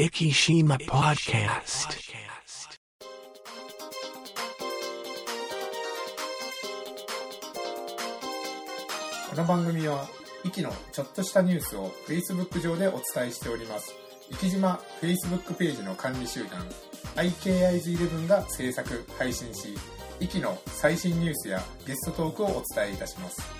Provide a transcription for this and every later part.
Ikishima Podcast. この番組は、イキのちょっとしたニュースを Facebook 上でお伝えしております。生島 Facebook ページの管理集団、IKIs11 が制作、配信し、イキの最新ニュースやゲストトークをお伝えいたします。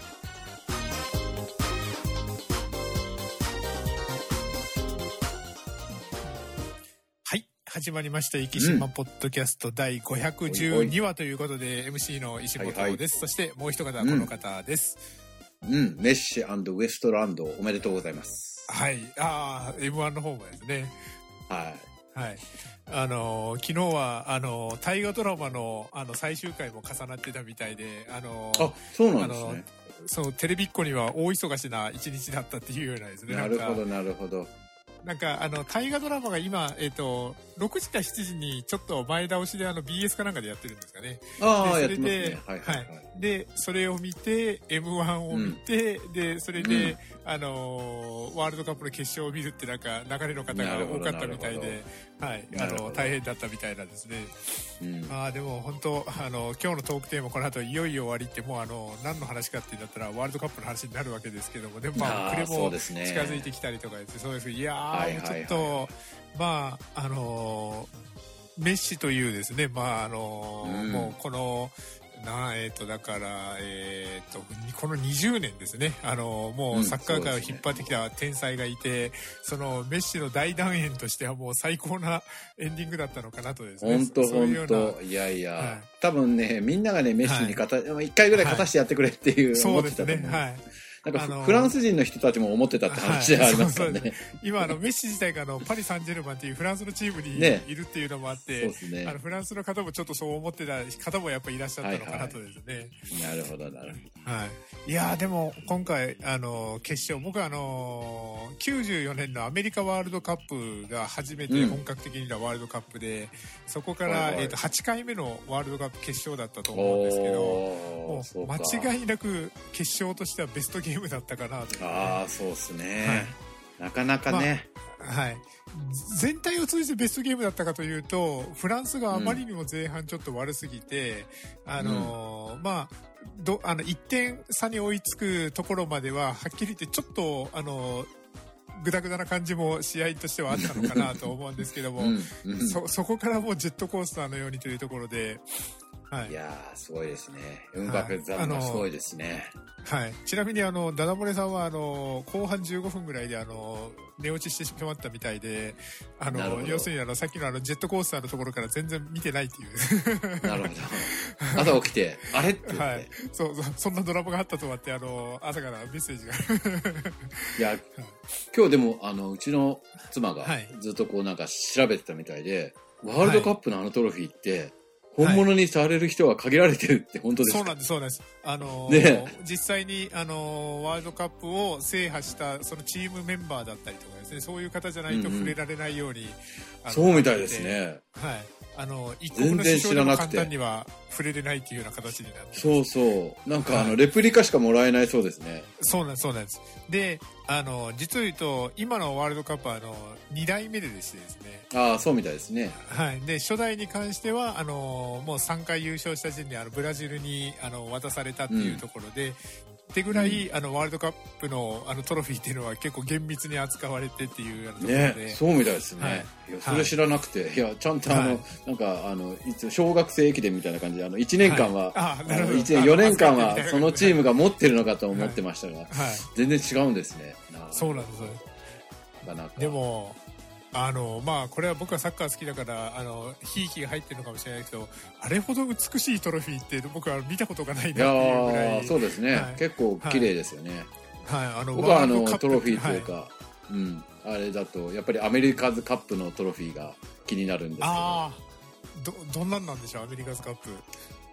始まりました。生島ポッドキャスト第512話ということで、MC の石本です。はいはいそしてもう一方、この方です。うん、メッシウエストランドおめでとうございます。はい。ああ、M1 の方もですね。はい。はい。あのー昨日は、あのー大河ドラマの、あの、最終回も重なってたみたいで、あのーあ、そうなんですね。そう、テレビっ子には大忙しな一日だったっていうようなですね。なるほど、なるほど。なんか、あの、大河ドラマが今、えっ、と、6時か7時にちょっと前倒しであの BS かなんかでやってるんですかね。ああ、でやってますそれでね。はいはいはい。で、それを見て、M1 を見て、で、それで、あのーワールドカップの決勝を見るってなんか、流れの方が多かったみたいで、はい、あの、大変だったみたいなんですね。うん。ああ、でも本当、あの、今日のトークテーマ、この後いよいよ終わりって、もうあの、何の話かって言ったら、ワールドカップの話になるわけですけども、でもまあ、暮れも近づいてきたりとかです。ね、そうです。いやー、はいはいはい。ちょっと、まあ、あのーメッシというですね、まあ、あのーうん。もうこの、なえっ、と、だから、えっ、と、この20年ですね、あのーもううんサッカー界を引っ張ってきた天才がいて、そのメッシの大団円としてはもう最高な エンディングだったのかなとですね。本当本当いやいや、はい多分ね、みんながね、メッシに勝た、一回ぐらい勝たしてやってくれっていうそうです。ね。はい。なんかあのフランス人の人たちも思ってたって話でありますからね。はい今、あの、メッシ自体が、あの、パリ・サンジェルマンっていうフランスのチームにねいるっていうのもあっそうて、ですねあの、。フランスの方もちょっとそう思ってた方もやっぱりいらっしゃったのかなとですね。なるほど、なるほはい。いやーでも、今回、あの、決勝、僕はあの、94年のアメリカワールドカップが初めてうん本格的になワールドカップで、そこから、はいはいえっ、と、8回目のワールドカップ決勝だったとど。思うんですけど、もそう。間違いなく決勝としてはベストゲームだったかなとああ、そうですね。はいなかなかね。はい。全体を通じてベストゲームだったかというと、フランスがあまりにも前半ちょっと悪すぎて、あのーまあ、ど、あの、1点差に追いつくところまでは、はっきり言ってちょっと、あのーグダグダな感じも試合としてはあったのかなと思うんですけども、うん、そこからもうジェットコースターのようにというところで、はいい。やー、すごいですね。運爆ザンがすごいですね。はい。ちなみに、あの、ダダ漏れさんは、あの、後半15分ぐらいで、あの、寝落ちしてしまったみたいで、あの、要するに、あの、さっきのあの、ジェットコースターのところから全然見てないっていう。なるほど。朝起きて、あれ？って言って。はい。そうそう、そんなドラマがあったとはって、あの、朝からメッセージが。いや、今日でも、あの、うちの妻がはいずっとこうなんか調べてたみたいで、ワールドカップのあのトロフィーって、い本物にされる人は限られてるって本当ですか？そうなんです、そうなんです。あの、ね実際に、あの、ワールドカップを制覇した、そのチームメンバーだったりとかですね、そういう方じゃないとうんうん触れられないように。あのそうみたいです。ね。はい。あの、一国の全然首相でも簡単には触れれないっていうような形になってそうそう。なんかあの、はいレプリカしかもらえないそうですね。そうなんです、そうなんです。で、あの、実を言うと、今のワールドカップは、あの、2代目ででしてですね、ああ、そうみたいですね。はい。で、初代に関しては、あの、もう3回優勝した時点で、あの、ブラジルに、あの、渡されたっていうところで、ってぐらい、あの、ワールドカップの、あの、トロフィーっていうのは結構厳密に扱われてっていうね、そうみたいですね。はいい、や、それ知らなくて、い、や、ちゃんとあの、はいなんか、あの、いつ、小学生駅伝みたいな感じで、あの、1年間は、はいああのなるほど1年、4年間はそのチームが持ってるのかと思ってましたが、はい。全然違うんですね。そうなんです。なかなか。で、も、あの、まあ、これは僕はサッカー好きだから、あの、ひいきが入ってるのかもしれないけど、あれほど美しいトロフィーって僕は見たことがないなっいていうやぐらい。ーそうですね、はい結構綺麗ですよね。はい、あの、僕はあのトロフィーというはか、うん、あれだと、やっぱりアメリカズカップのトロフィーが気になるんですけど、ああ、ど、どんなんなんでしょう、アメリカズカップ。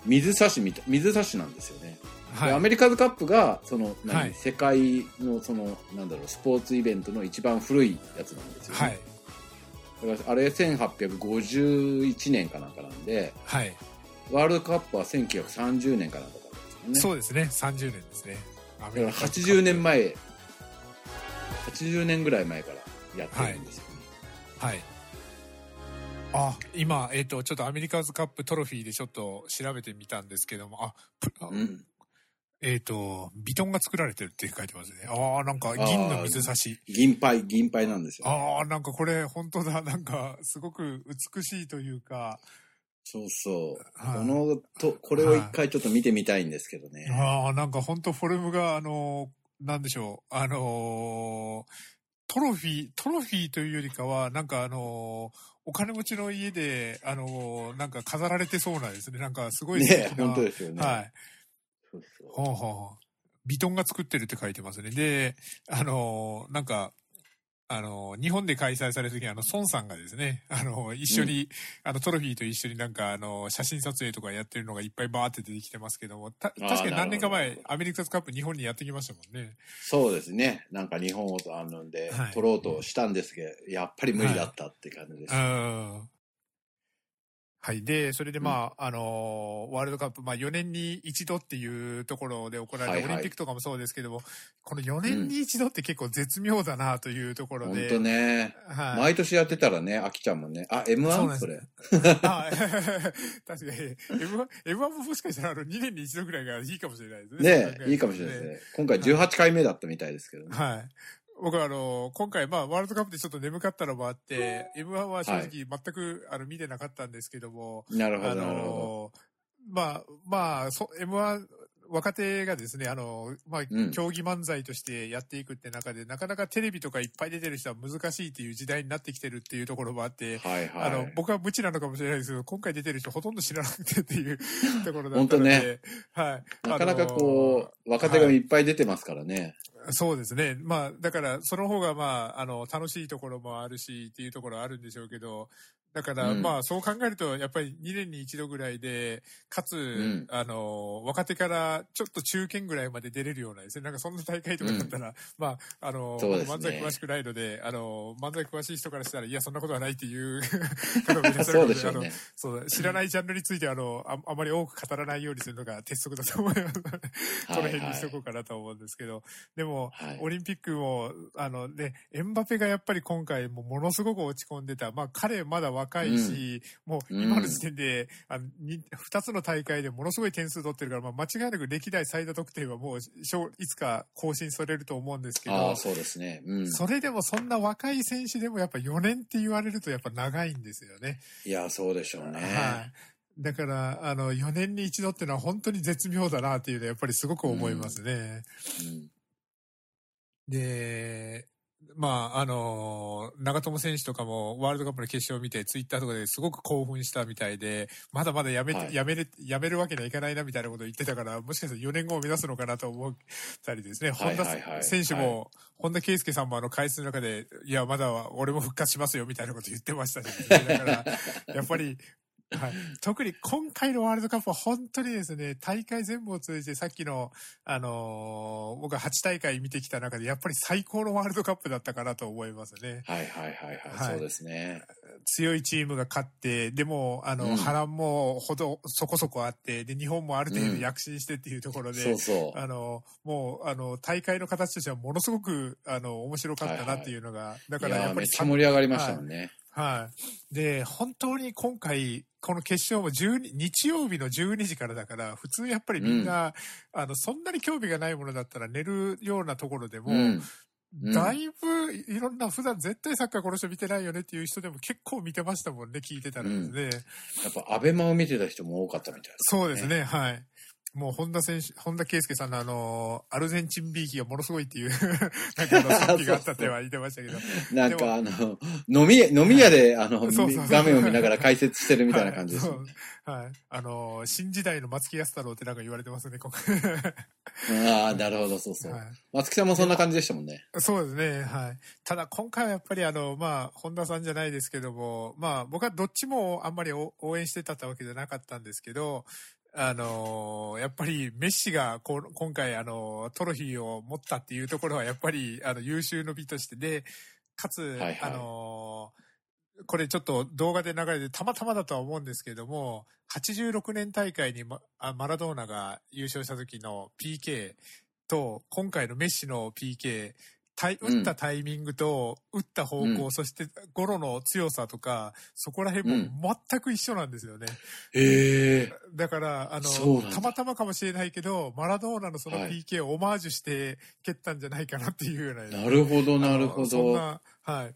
水差しみたい、水差しなんですよね。はい。でアメリカズカップが、その、何はい世界のその、なんだろう、スポーツイベントの一番古いやつなんですよね。はい。だからあれ1851年かなんかなんで、はい。ワールドカップは1930年かなんかなんですよね。そうですね、30年ですね。アだからメリカズカップ80年前、80年ぐらい前からやってるんですよね。はい。あ、今、えっ、と、ちょっとアメリカーズカップトロフィーでちょっと調べてみたんですけども、あうん。えっ、と、ビトンが作られてるって書いてますね。ああ、なんか銀の水差し。銀牌、銀牌なんですよ。ああ、なんかこれ本当だ。なんかすごく美しいというか、そうそう。はいこのと、これを一回ちょっと見てみたいんですけどね。ああ、なんか本当フォルムが、あのーなんでしょう、あのートロフィー、トロフィーというよりかは、なんかあのーお金持ちの家で、あのーなんか飾られてそうなんですね。なんかすごい素ね。本当ですよね。はい。そうそうほうほうほう。ビトンが作ってるって書いてますね。で、あのーなんか、あのー日本で開催された時にあの、孫さんがですね、あのー一緒に、あの、トロフィーと一緒になんか、あのー写真撮影とかやってるのがいっぱいバーって出てきてますけども、た確かに何年か前アメリカズカップ日本にやってきましたもんね。そうですね。なんか日本をあのではい取ろうとしたんですけど、やっぱり無理だったって感じです。うん。はい。で、それでまあ、あのーワールドカップ、まあ4年に一度っていうところで行われはいはいたオリンピックとかもそうですけども、この4年に一度って結構絶妙だなというところで。本当ね。はい。毎年やってたらね、飽きちゃうもんね。あ、そうなん M1? ですそれ。あ 確かに。M1、M1 ももしかしたらあの2年に一度ぐらいがいいかもしれないですね。ねいいかもしれないですね。今回18回目だったみたいですけどね。はい。僕はあの、今回、まあ、ワールドカップでちょっと眠かったのもあって、M1 は正直全く、あの見てなかったんですけども、あなるほど、なるほの、まあ、まあ、そ M1、若手がですね、あの、まあ、うん競技漫才としてやっていくって中で、なかなかテレビとかいっぱい出てる人は難しいっていう時代になってきてるっていうところもあって、ど。はいはい。あの、僕は無知なのかもしれないですけど、今回出てる人ほとんど知らなくてっていうところだったので、本当ねはい。なかなかこう、若手がいっぱい出てますからね。そうですね。まあ、だから、その方が、まあ、あの、楽しいところもあるし、っていうところあるんでしょうけど、だから、うん。まあ、そう考えると、やっぱり2年に一度ぐらいで、かつ、ん。あの、若手からちょっと中堅ぐらいまで出れるようなですね、なんかそんな大会とかだったら、まあ、あの、ね。漫才詳しくないので、あの、漫才詳しい人からしたら、いや、そんなことはないっていう 方もいらっしゃるので、でね。知らないジャンルについてはあのああまり多く語らないようにするのが鉄則だと思 いますので、この辺にしとこうかなと思うんですけど、でも、はい。オリンピックも、あのね、エンバペがやっぱり今回もものすごく落ち込んでた。まあ彼まだ若いし、もう今の時点で、あのに二つの大会でものすごい点数取ってるから、まあ間違いなく歴代最多得点はもうしょいつか更新されると思うんですけどああ、、そうですね。うん。それでもそんな若い選手でもやっぱ4年って言われるとやっぱ長いんですよね。いや、そうでしょうね。はい。だから、あの、4年に一度っていうのは本当に絶妙だなっていうのはやっぱりすごく思いますね。うんで、まあ、あの、長友選手とかもワールドカップの決勝を見て、ツイッターとかですごく興奮したみたいで、まだまだやめて、はい。やめれ、やめるわけにはいかないなみたいなことを言ってたから、もしかしたら4年後を目指すのかなと思ったりですね、はい本はいはい。田選手も、本田圭佑さんもあの回数の中で、いや、まだは俺も復活しますよみたいなこと言ってましたし、ね、だから、やっぱり、はい、特に今回のワールドカップは本当にですね、大会全部を通じてさっきの、あのー僕は8大会見てきた中でやっぱり最高のワールドカップだったかなと思いますね。はいはいはいははいい。そうですね。強いチームが勝って、でも、あの、うん波乱もほどそこそこあって、で、日本もある程度躍進してっていうところで、そうそう。あの、もう、あの、大会の形としてはものすごく、あの、面白かったなっていうのが、だいからやっっぱりちゃ盛り上がりましたもんね。はい。で、本当に今回、この決勝も12日曜日の12時からだから、普通やっぱりみんな、あの、そんなに興味がないものだったら寝るようなところでも、うん。うんだいぶいろんな普段絶対サッカーこの人見てないよねっていう人でも結構見てましたもんね、聞いてたらですね。やっぱアベマを見てた人も多かったみたいです。そうですね、はい。もう本田選手、本田圭佑さんのあの、アルゼンチンビーキがものすごいっていう、なんかあの賛否があったっては言ってましたけど。なんでかあの、飲み、飲み屋で、あの、画面を見ながら解説してるみたいな感じですはいよね。そうはい。あの、新時代の松木安太郎ってなんか言われてますね、今回。ああ、なるほど、そうそう。はい松木さんもそんな感じでしたもんね。そうですね、はい。ただ今回はやっぱりあの、まあ、本田さんじゃないですけども、まあ、僕はどっちもあんまりお応援してたわけじゃなかったんですけど、あのやっぱりメッシがこう今回あのトロフィーを持ったっていうところはやっぱりあの優秀の美として。で、かつ、はいはい。あのこれちょっと動画で流れてたまたまだとは思うんですけども、86年大会にマあマラドーナが優勝した時の PK と、今回のメッシの PK、タイうん打ったタイミングと、打った方向、うんそしてゴロの強さとか、そこら辺も全く一緒なんですよね。へえ。だから、あの、たまたまかもしれないけど、マラドーナのそのはい PK をオマージュして蹴ったんじゃないかなっていうような。なるほど、なるほど。そんな、はい。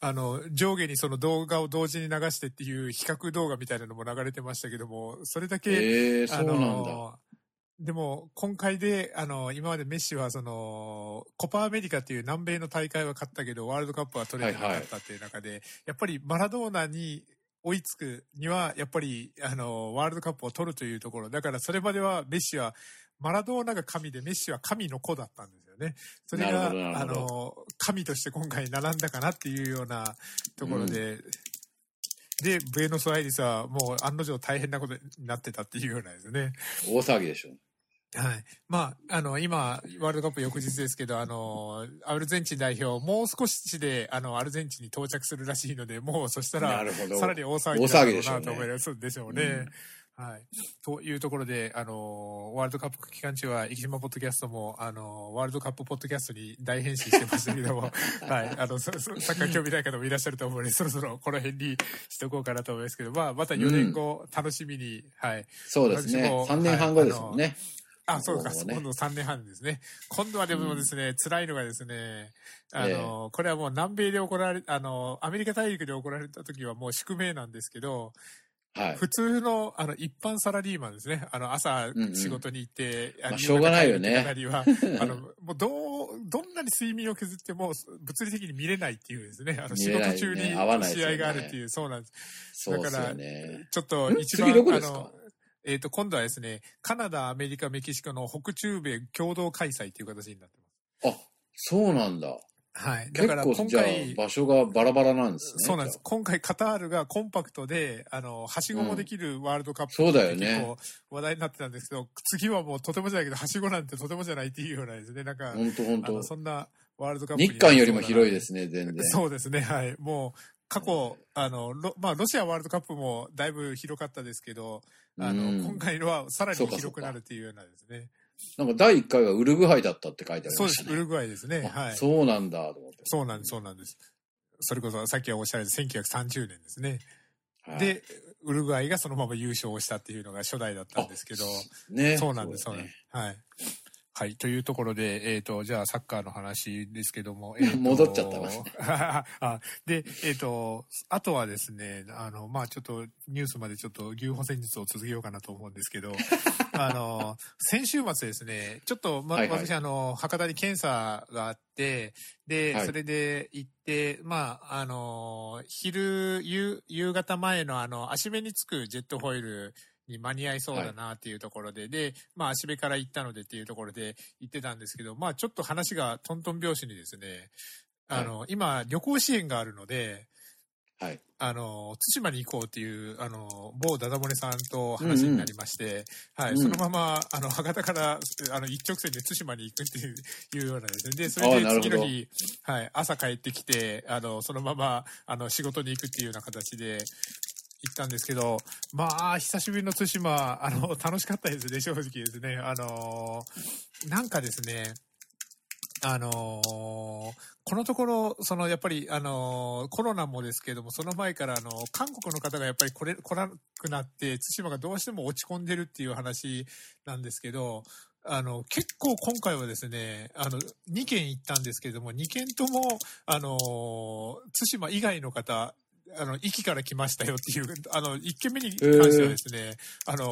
あの、上下にその動画を同時に流してっていう比較動画みたいなのも流れてましたけども、それだけ、へえ、そあうなんだ。のでも、今回で、あの、今までメッシは、その、コパアメリカっていう南米の大会は勝ったけど、ワールドカップは取れてなかったっていう中で、やっぱりマラドーナに追いつくには、やっぱり、あの、ワールドカップを取るというところ。だから、それまではメッシは、マラドーナが神で、メッシは神の子だったんですよね。それが、あの、神として今回並んだかなっていうようなところで、で、ブエノスアイリスはもう案の定大変なことになってたっていうようなですね。大騒ぎでしょ。はい。まあ、あの、今、ワールドカップ翌日ですけど、あの、アルゼンチン代表、もう少しで、あの、アルゼンチンに到着するらしいので、もう、そしたらさらに大騒ぎ大だろうなと思いますでしょうね。はい。というところで、あの、ワールドカップ期間中は、生島ポッドキャストも、あの、ワールドカップポッドキャストに大変身してましたけども、はい。あの、サッカー興味ない方もいらっしゃると思うので、そろそろこの辺にしとこうかなと思いますけど、まあ、また4年後、楽しみに、はい。そうですね私も。3年半後ですもんね。あ、そうか、ね今度3年半ですね。今度はでもですね、辛いのがですね、あの、これはもう南米で行われ、あの、アメリカ大陸で行われた時はもう宿命なんですけど、はい。普通の、あの、一般サラリーマンですね。あの、朝んうん仕事に行って、あのまあしょうがないよね あの、もうどう、どんなに睡眠を削っても、物理的に見れないっていうですね、あの、仕事中に試合があるっていう、そうなんです。そうですだから。ちょっとん一番、あの、えっ、と、今度はですね、カナダ、アメリカ、メキシコの北中米共同開催という形になってます。あ、そうなんだ。はい。だ結から今回、場所がバラバラなんですね。そうなんです。今回カタールがコンパクトで、あの、はしごもできるワールドカップそうだよね話題になってたんですけど、次はもうとてもじゃないけど、はしごなんてとてもじゃないっていうようなですね、なんか、あ本当本当。そんなワールドカップに日韓よりも広いですね、全然。そうですね、はい。もう、過去、あの、ロまあ、ロシアワールドカップもだいぶ広かったですけど、あの、うん今回のはさらに広くなるっていうようなですね。なんか第1回はウルグアイだったって書いてありそうです、ましたね。ウルグアイですね。あはい。そうなんだと思って。そうなんです、そうなんです。それこそ、さっきはおっしゃられた1930年ですね。はい、で、ウルグアイがそのまま優勝をしたっていうのが初代だったんですけど、ね、そうなんです、そうなんです。はい。はい。というところで、えっ、と、じゃあサッカーの話ですけども。えーと戻っちゃったな あで、えっ、と、あとはですね、あの、まあちょっとニュースまでちょっと牛歩戦術を続けようかなと思うんですけど、あの、先週末ですね、ちょっと、ま、はいはい私、あの、博多に検査があって、で、はいそれで行って、まあ、あの、昼、夕、夕方前のあの、足目につくジェットホイールに間に合いそうだなっていうところで、で、まあ、足部から行ったのでっていうところで行ってたんですけど、まあ、ちょっと話がトントン拍子にですね、あの、今、旅行支援があるので、はい。あの、対馬に行こうっていう、あの、某ダダ漏れさんと話になりまして、はい、うん。そのまま、あの、博多から、あの、一直線で対馬に行くっていういうようなですね。で、それで次の日、はい、朝帰ってきて、あの、そのまま、あの、仕事に行くっていうような形で、行ったんですけど、まあ、久しぶりの対馬、あの、楽しかったですね、正直ですね。あの、なんかですね、あのーこのところ、そのやっぱり、あのーコロナもですけども、その前から、あの、韓国の方がやっぱり来れ、来なくなって、対馬がどうしても落ち込んでるっていう話なんですけど、あの、結構今回はですね、あの、2件行ったんですけども、2件とも、あのー対馬以外の方、あの、壱岐から来ましたよっていう、あの、1件目に関してはですね、あの、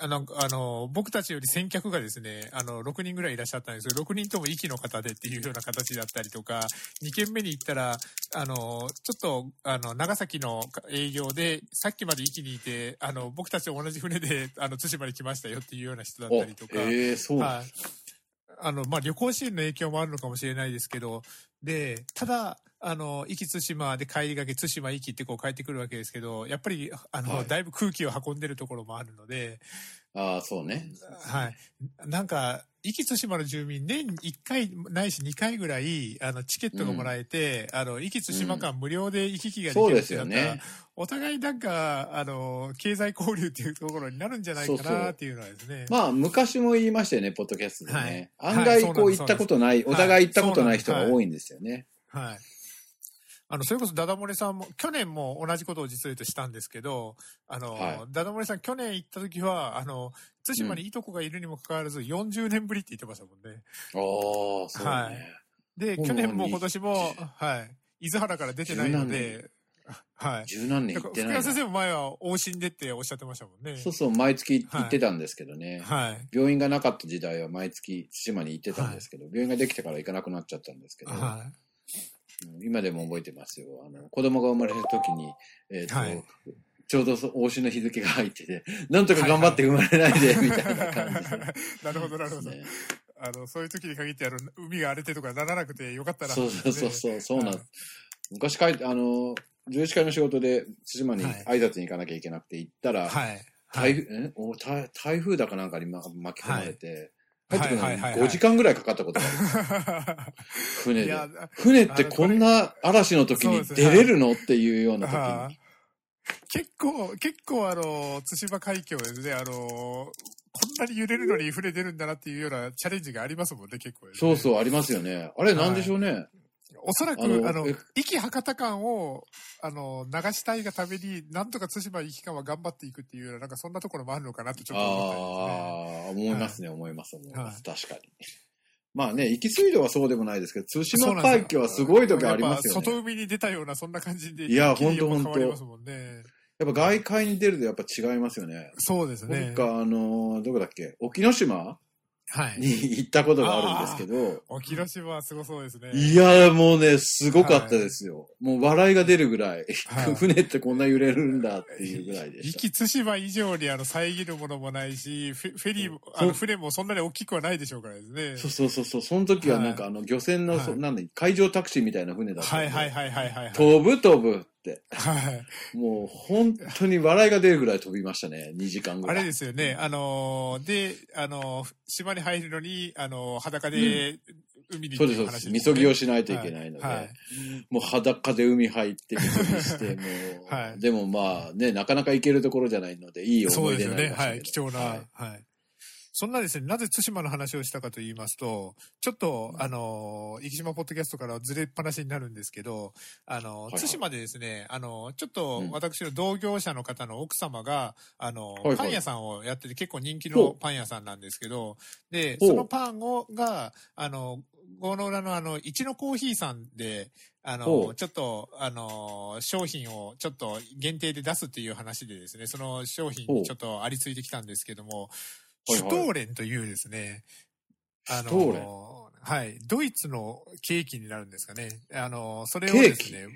あの、あの、僕たちより先客がですね、あの、6人ぐらいいらっしゃったんですけど、6人とも息の方でっていうような形だったりとか、2軒目に行ったら、あの、ちょっと、あの、長崎の営業で、さっきまで息にいて、あの、僕たちと同じ船で、あの、対馬に来ましたよっていうような人だったりとか、ええそう。なんはい。あの、まあ、旅行支援の影響もあるのかもしれないですけど、で、ただ、あの、壱岐対馬で帰りがけ、対馬壱岐ってこう帰ってくるわけですけど、やっぱり、あの、はいだいぶ空気を運んでるところもあるので、ああ、そうね。はい。なんか、壱岐対馬の住民、年1回ないし2回ぐらい、あの、チケットがもらえて、あの、壱岐対馬間無料で行き来ができるってなったら、よね。お互いなんか、あの、経済交流っていうところになるんじゃないかそうそうなっていうのはですね。まあ、昔も言いましたよね、ポッドキャストでね。はい案外、こう、はい行ったことない、お互い行ったことない人はいが多いんですよね。はい。あの、それこそダダ漏れさんも、去年も同じことを実を言うとしたんですけど、あの、はダダ漏れさん去年行った時は、あの、対馬にいとこがいるにもかかわらず40年ぶりって言ってましたもんね。ああ、そうはいね。で、去年も今年も、はい。伊豆原から出てないので、はい。十何年行ってないな谷先生も前は往診でっておっしゃってましたもんね。そうそう、毎月行ってたんですけどね。はい。病院がなかった時代は毎月対馬に行ってたんですけど、病院ができてから行かなくなっちゃったんですけど、はうん今でも覚えてますよ。あの、子供が生まれた時に、えっ、と、はいちょうどそ往診の日付が入ってて、なんとか頑張って生まれないで、みたいな感じでい。なるほど、なるほど。すね。あの、そういう時に限って、あの、海が荒れてとかならなくてよかったな、そうそうそうそう、そうなんはい昔帰って、あの、重視会の仕事で対馬にはい挨拶に行かなきゃいけなくて行ったら、はい。台風、え？お台台風だかなんかにま巻き込まれて、はい帰ってくるのにはいはいはいはい5時間ぐらいかかったことがある。船で船ってこんな嵐の時に出れるの？っていうような時に。はい結構、結構あの、対馬海峡ですね、あの、こんなに揺れるのに船出るんだなっていうようなチャレンジがありますもんね、結構、そうう。そう、ありますよね。あれなんでしょうね。おそらく、ああの、のえ壱岐博多間を、あの、流したいがために、なんとか対馬壱岐間は頑張っていくっていうような、なんかそんなところもあるのかなとちょっと思ったりですね。ああ、思いますね、思います、思います。は確かに。まあね、行き水道はそうでもないですけど、対馬海峡はすごい時ありますよやっぱ外ね。海に出たような、そんな感じで。いや一気にほんと変わりますもんね。やっぱ外海に出るとやっぱ違いますよね。そうですね僕。か、あのーどこだっけ？沖ノ島？はい。に行ったことがあるんですけど、沖広島はすごそうですね。いやーもうね、すごかったですよ。もう笑いが出るぐらい、はい船ってこんな揺れるんだっていうぐらいでした。壱岐対馬以上にあの遮るものもないし、フェフェリーも、あの船もそんなに大きくはないでしょうからですね。そうそうそうそう、その時はなんかあの漁船の、なんだ、海上タクシーみたいな船だった。はいはいはいはいはいはい。飛ぶ飛ぶ。はい。もう本当に笑いが出るぐらい飛びましたね。2時間ぐらい。あれですよね。あのーで、あのー島に入るのに、あのー裸で海にそうです、そうです。みそぎをしないといはけないので、はい。もう裸で海入って、みそぎして、もう、はいでもまあね、なかなか行けるところじゃないので、いいそう思いですよね。出になりましたけどはい。貴重な、ははいい。そんなですね、なぜ対馬の話をしたかと言いますと、ちょっと、あのー、生島ポッドキャストからはずれっぱなしになるんですけど、あの対馬でですね、あの、ちょっとうん。私の同業者の方の奥様が、あの、パン屋さんをやってて結構人気のパン屋さんなんですけど、で、そのパンを、が、あの、郷の浦のあの、一のコーヒーさんで、あの、ちょっと、あの、商品をちょっと限定で出すっていう話でですね、その商品にちょっとありついてきたんですけども、はいシはいュトーレンというですね、あシュトーレン？はい、ドイツのケーキになるんですかね。あの、それを。ですね、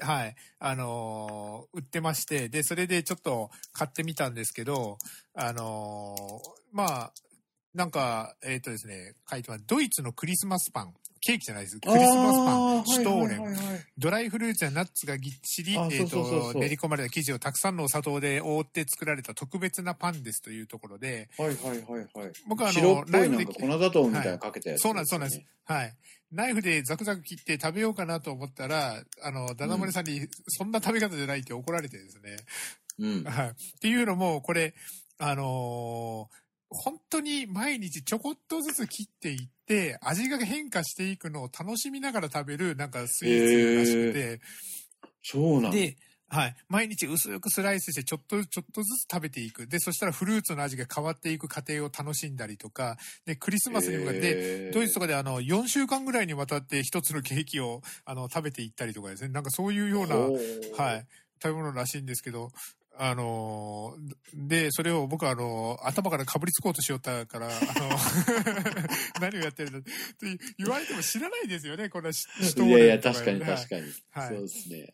はい。あのー売ってまして、で、それでちょっと買ってみたんですけど、あのーまあ、なんか、えっ、とですね、書いてます。ドイツのクリスマスパン。ケーキじゃないです。クリスマスパン、シュトーレン。はいはいはいはいドライフルーツやナッツがぎっしり、あえっ、そうそうそうそうと、練り込まれた生地をたくさんのお砂糖で覆って作られた特別なパンですというところで、はいはいはいはい。僕はあのライブで粉砂糖みたいなのかけたやつ、そうなんです、そうなんです。。はい。ナイフでザクザク切って食べようかなと思ったら、あの、ダダモリさんに、そんな食べ方じゃないって怒られてですね。うん。はい。っていうのも、これ、あのー本当に毎日ちょこっとずつ切っていって、味が変化していくのを楽しみながら食べる、なんかスイーツらしくて、そうなんだ。で、はい。毎日薄くスライスして、ちょっと、ちょっとずつ食べていく。で、そしたらフルーツの味が変わっていく過程を楽しんだりとか、で、クリスマスに向かって、ドイツとかであの、4週間ぐらいにわたって一つのケーキを、あの、食べていったりとかですね。なんかそういうような、はい、食べ物らしいんですけど、あのーで、それを僕はあのー頭からかぶりつこうとしよったから、あの 何をやってるんだって言われても知らないですよね、こんなシシュトーいやいや、確かにね確かに。はいそうですね。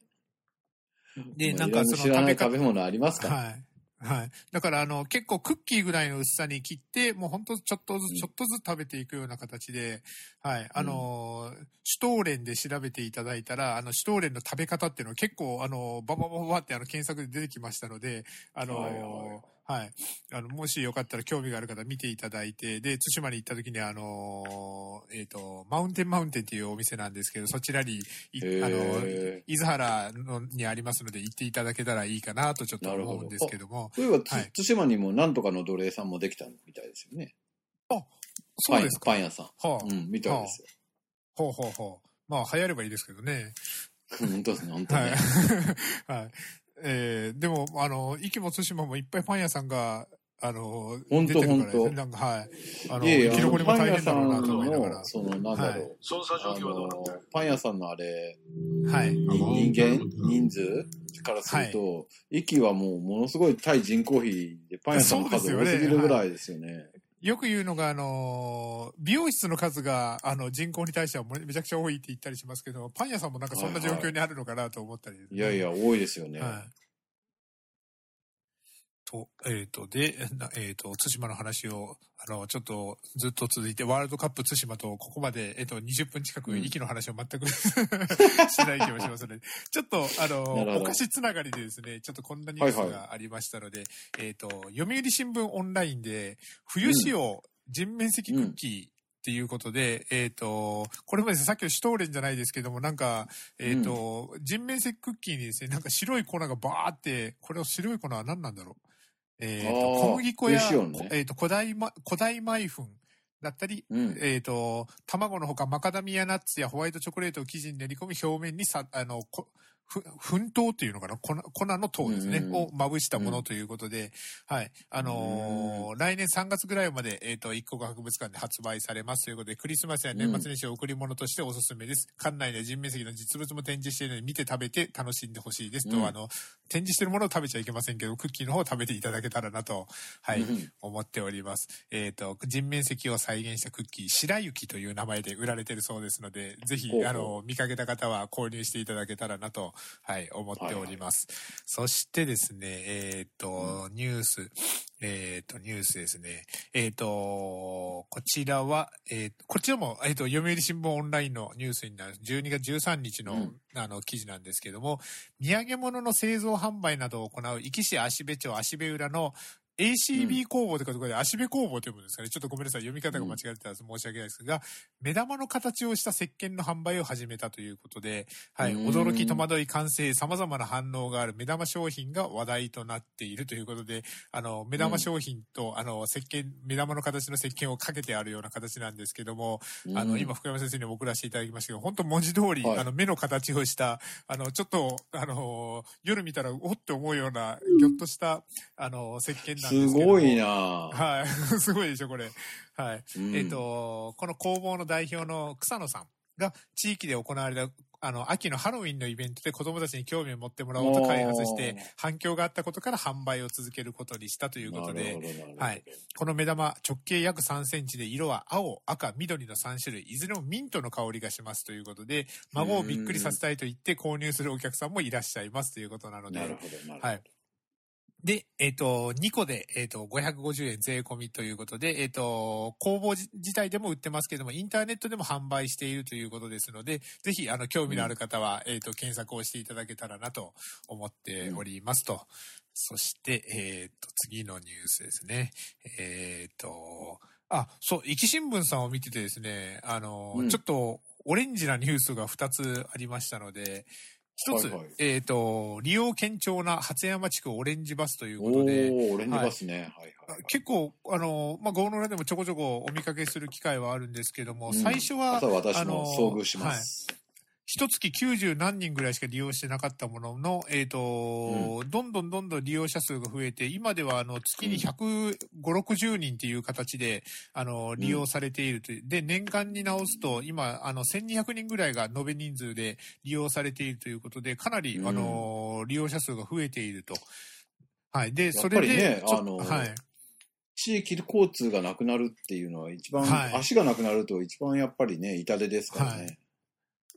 で、まあなんかその食べ方食べ物ありますかはい。はい。だから、あの、結構クッキーぐらいの薄さに切って、もうほんとちょっとずうんつ、ちょっとずつ食べていくような形で、はい。あのー、シュトーレンで調べていただいたら、あの、シュトーレンの食べ方っていうのは結構、あの、バババババってあの、検索で出てきましたので、あのーはいはいはい。あの、もしよかったら興味がある方見ていただいて、で、対馬に行った時にあのーえっ、と、マウンテンマウンテンっていうお店なんですけど、そちらに、あの、伊豆原のにありますので行っていただけたらいいかなとちょっと思うんですけども。そういえば、つはい対馬にもなんとかの奴隷さんもできたみたいですよね。そうですか。パン屋さん。はあ、うん、みたいですよ。ほうほうほう。まあ、流行ればいいですけどね。本当ですね、本当はいね。。はい。えーでも、あの、壱岐も対馬もいっぱいパン屋さんが、あの、ほんと出てるからですねほんとなんか、はい。あの、いえいえ、生き残りもパン屋さ大変だろうなと思いながらんの、。その、なんだろう。はい捜査状あ況はどうなパン屋さんのあれ、はい。に人間、人数？からすると、息はもうものすごい対人口比でパン屋さんの数多すぎるぐらいですよね。よく言うのが、あの、美容室の数が、あの、人口に対してはめめちゃくちゃ多いって言ったりしますけど、パン屋さんもなんかそんな状況にあるのかなと思ったり、いやいや、多いですよね。はい。と、えっ、と、で、なえっ、と、対馬の話を、あの、ちょっとずっと続いて、ワールドカップ対馬と、ここまで、えっ、と、20分近く、うん。息の話を全く しない気もしますので、ちょっと、あの、ど。お菓子つながりでですね、ちょっとこんなニュースはいがありましたので、えっ、と、読売新聞オンラインで、冬仕様人面積クッキー、っていうことで、えっ、と、これもですね、さっきのシュトーレンじゃないですけども、なんか、えっ、と、人面積クッキーにですね、なんか白い粉がバーって、これを白い粉は何なんだろう。えっ、と、小麦粉や、ねえっ、と、古代ま、古代米粉だったり、うん。えっ、と、卵のほかマカダミアナッツやホワイトチョコレートを生地に練り込み表面にさ、あの、こふ粉糖っていうのかな？粉粉の糖ですね、をまぶしたものということで、はい。あのー来年3月ぐらいまで、えっ、と、一国博物館で発売されますということで、クリスマスや年末年始を贈り物としておすすめです。館内で人面積の実物も展示しているので、見て食べて楽しんでほしいですと、うん。あの、展示しているものを食べちゃいけませんけど、クッキーの方を食べていただけたらなと、はい、うん思っております。えっ、と、人面積を再現したクッキー、白雪という名前で売られているそうですので、ぜひあの、見かけた方は購入していただけたらなと、はい、思っております。そしてですね、えっ、と、ニュース、えっ、と、ニュースですね。えっ、と、こちらは、えーこちらも、えっ、と、読売新聞オンラインのニュースになる、12月13日の、うんあの、記事なんですけども、土産物の製造販売などを行う、壱岐市芦部町芦部浦の ACB 工房というところで、芦部工房というものですかね。ちょっとごめんなさい。読み方が間違えてたら申し訳ないですが、目玉の形をした石鹸の販売を始めたということで、はい。うん。驚き、戸惑い、完成、様々な反応がある。目玉商品が話題となっているということで、あの、目玉商品と、あの、石鹸、目玉の形の石鹸をかけてあるような形なんですけども、あの、うん今、福山先生にも送らせていただきましたけど、本当文字通り、はい。あの、目の形をした、あの、ちょっと、あの、夜見たら、おって思うような、ぎょっとした、あの、石鹸なんですけども。すごいなはい。すごいでしょ、これ。はい。うんえっ、と、この工房の代表の草野さんが地域で行われたあの、秋のハロウィンのイベントで子供たちに興味を持ってもらおうと開発して反響があったことから販売を続けることにしたということで、はいこの目玉直径約3センチで色は青、赤、緑の3種類、いずれもミントの香りがしますということで、孫をびっくりさせたいと言って購入するお客さんもいらっしゃいますということなので、なるほど、なるほど。はい。で、えっ、と、2個で、えっ、と、550円税込みということで、えっ、と、工房自自体でも売ってますけども、インターネットでも販売しているということですので、ぜひ、あの、興味のある方は、えっ、と、検索をしていただけたらなと思っておりますと。そして、えっ、と、次のニュースですね。えっ、と、あ、そう、壱岐新聞さんを見ててですね、あの、うんちょっと、オレンジなニュースが2つありましたので、一つ、はいはいえっ、と、利用堅調な初山地区オレンジバスというおことで、ー、オレンジバスね。はいはい。結構、あの、まあ、ゴーノラでもちょこちょこお見かけする機会はあるんですけども、うん最初は、朝私あのも遭遇します。一月90何人ぐらいしか利用してなかったものの、えっ、と、どんどんどんどん利用者数が増えて、今ではあの月に150、60人っていう形で、あの、利用されているという。で、年間に直すと、今、あの、1200人ぐらいが延べ人数で利用されているということで、かなり、うんあの、利用者数が増えていると。はい。で、それで、ねあのはい。地域交通がなくなるっていうのは一番、はい足がなくなると一番やっぱりね、痛手ですからね。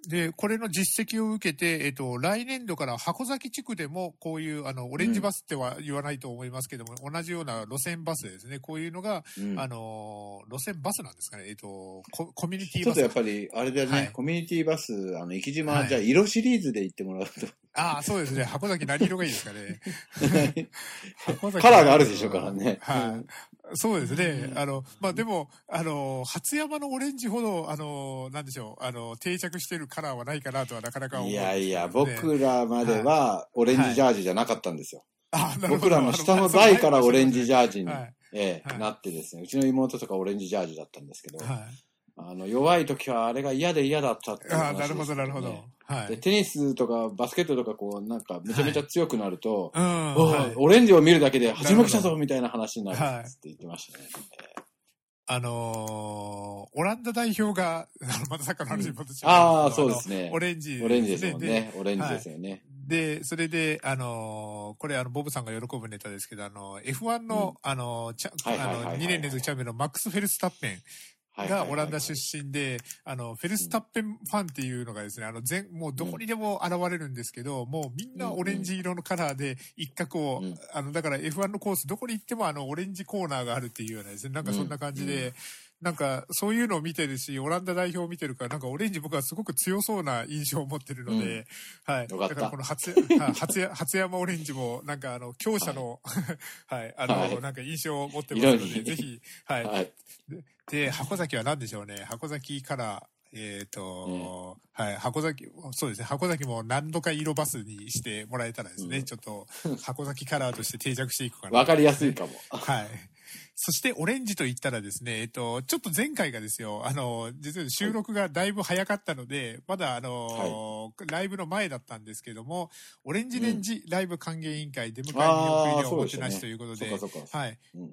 で、これの実績を受けて、えっと、来年度から箱崎地区でも、こういう、あの、オレンジバスっては言わないと思いますけども、同じような路線バスですね。こういうのが、うんあの、路線バスなんですかね。えっと、ココミュニティちょバス。っとやっぱり、あれだよね、はいコミュニティバス、あの、生島、はいじゃあ、色シリーズで行ってもらうと。ああ、そうですね。箱崎何色がいいですかね。箱崎カラーがあるでしょうからね。はい。そうですね。あの、まあ、でも、あの、初山のオレンジほど、あの、なんでしょう、あの、定着してるカラーはないかなとはなかなか思う。んいやいや、僕らまでは、オレンジジャージじゃなかったんですよ。あなるほど僕らの下の代からオレンジジャージに、はい。ええはい。なってですね、うちの妹とかオレンジジャージだったんですけど、はい。あの、弱い時はあれが嫌で嫌だったっていう話ああ、なるほど、なるほどはい。テニスとかバスケットとかこう、なんかめちゃめちゃ強くなると、うん。おはいオレンジを見るだけで始め来たなるほぞみたいな話になるって言ってましたね。あのーオランダ代表が、またサッカーの話に戻っちゃうんああ、そうですねオ。レンジ、オレンジですもんね。オレンジですよね。で、でそれで、あのーこれ、あの、ボブさんが喜ぶネタですけど、あの、F1 の、あの、チャはいはいはいはいあの、2年連続チャンピオンのマックス・フェルスタッペンはいはいはいがオランダ出身で、あの、フェルスタッペンファンっていうのがですね、あの、全、もうどこにでも現れるんですけど、もうみんなオレンジ色のカラーで一角を、うん。あの、だから F1 のコースどこに行ってもあの、オレンジコーナーがあるっていうようなですね、なんかそんな感じで、うんなんか、そういうのを見てるし、オランダ代表を見てるから、なんかオレンジ僕はすごく強そうな印象を持ってるので、はい。だからこの初、はい初山オレンジも、なんかあの、強者の、はい、あの、はい。なんか印象を持ってますので、ぜひ、はい。はい。で、箱崎は何でしょうね。箱崎から、えっ、と、はい、箱崎、そうですね、箱崎も何度か色バスにしてもらえたらですね、うんちょっと箱崎カラーとして定着していくかな。わかりやすいかも。はい。そして、オレンジと言ったらですね、えっと、ちょっと前回がですよ、あの、実は収録がだいぶ早かったので、まだあの、ライブの前だったんですけども、オレンジレンジライブ歓迎委員会出迎え見送りでおもてなしということで、そう。はい。うんうん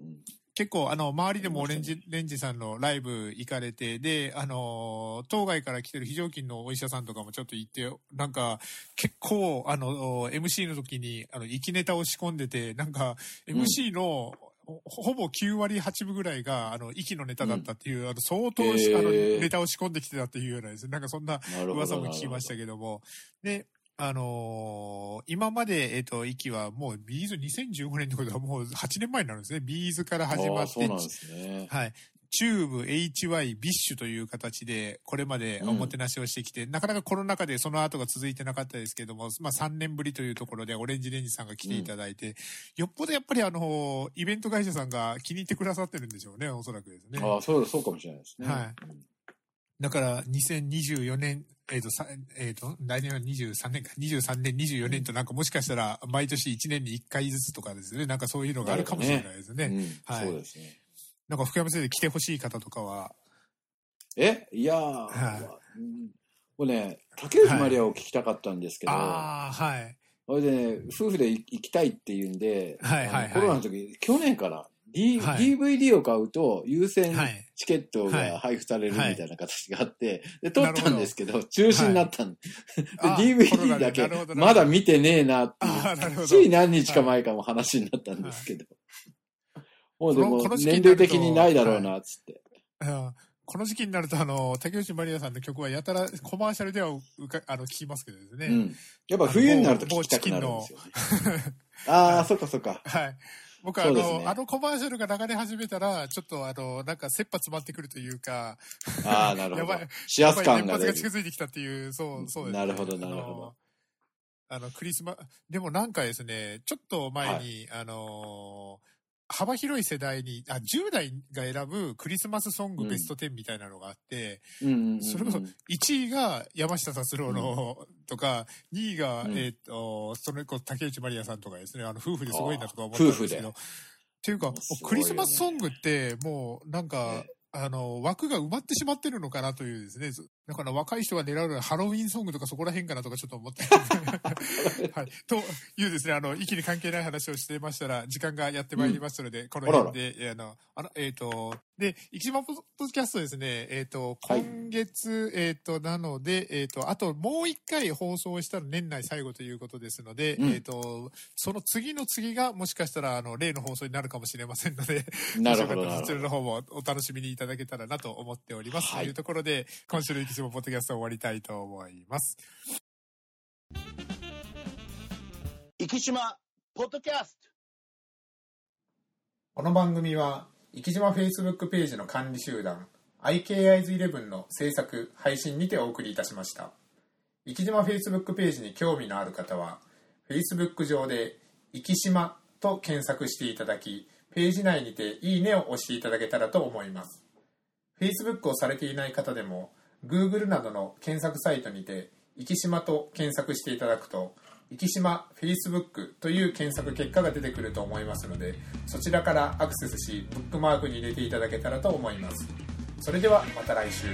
結構、あの、周りでもオレンジ、レンジさんのライブ行かれて、で、あの、当該から来てる非常勤のお医者さんとかもちょっと行って、なんか、結構、あの、MC の時に、あの、生きネタを仕込んでて、なんか、うん MC の、ほほぼ9割8分ぐらいが、あの、壱岐のネタだったっていう、あの、相当し、へーあの、ネタを仕込んできてたっていうようなですね、なんかそんな。噂も聞きましたけども。で、あのー今まで、えっ、と、壱岐はもう、 B'z 2015年ってことはもう8年前になるんですね。 B'z から始まってね。はい。チューブ、HY、ビッシュという形で、これまでおもてなしをしてきて、なかなかコロナ禍でその後が続いてなかったですけども、まあ3年ぶりというところで、 ORANGE RANGE さんが来ていただいて、よっぽどやっぱりあの、イベント会社さんが気に入ってくださってるんでしょうね、おそらくですね。ああ、そう、そうかもしれないですね。はいだから、2024年、えっ、と、さえっ、と、来年は23年か、23年、24年となんかもしかしたら、毎年1年に1回ずつとかですね、なんかそういうのがあるかもしれないですね。うん。はい。そうですね。なんか福山先生来てほしい方とかは、え？いやー、はい。うん。これね、竹内まりやを聞きたかったんですけど、ああ、はい。それでね、夫婦で行きたいっていうんで、はいはいはい。コロナの時、去年から、D はい DVD を買うと優先はい。チケットはいが配布されるみたいな形があって、で、な撮ったんですけど、中止になったんで、あで DVD でだけまだ見てねえなってああ、なるほいう、ど。つい何日か前かも話になったんですけど、もうでもこのこの時期年になると齢的にないだろうな、つって。うんこの時期になると、あの、竹内まりやさんの曲はやたらコマーシャルではうかあの聞きますけどですね。うん。やっぱ冬になると聞きたくなるんですよね。ああ、そっかそっか。はい。僕あの、ねあのコマーシャルが流れ始めたら、ちょっとあの、なんか切羽詰まってくるというか、ああ、なるほどやばい。視圧感やばいが出る。年末が近づいてきたっていう、そう、そうです、なるほどなるほどあの。クリスマでもなんかですね、ちょっと前に、あのー幅広い世代に、あ、10代が選ぶクリスマスソングベスト10みたいなのがあって、それこそ1位が山下達郎の、とか、2位が、うん。えっ、と、それこそ竹内まりやさんとかですね、あの、夫婦ですごいなとか思ったんですけど、っていうか、クリスマスソングって、もう、なんか、あの、枠が埋まってしまってるのかなというですね。だから若い人が狙うのはハロウィンソングとかそこら辺かなとかちょっと思って。はい。というですね、あの、息に関係ない話をしてましたら、時間がやってまいりましたので、この辺で、えあの、あの、えっ、と、で、生島ポッドキャストですね、えっ、と、はい今月、えっ、と、なので、えっ、と、あともう一回放送したら年内最後ということですので、うんえっ、と、その次の次がもしかしたら、あの、例の放送になるかもしれませんので、なるほど、そちら。の方もお楽しみにいただけたらなと思っております。はいというところで、今週の行き島ポッドキャスト終わりたいと思います。生島ポッドキャストこの番組は、生島 Facebook ページの管理集団、IKIs11 の制作、配信にてお送りいたしました。生島 Facebook ページに興味のある方は、Facebook 上で、生島と検索していただき、ページ内にていいねを押していただけたらと思います。Facebook をされていない方でも、Google などの検索サイトにて、生島と検索していただくと、生島 Facebook という検索結果が出てくると思いますので、そちらからアクセスし、ブックマークに入れていただけたらと思います。それではまた来週。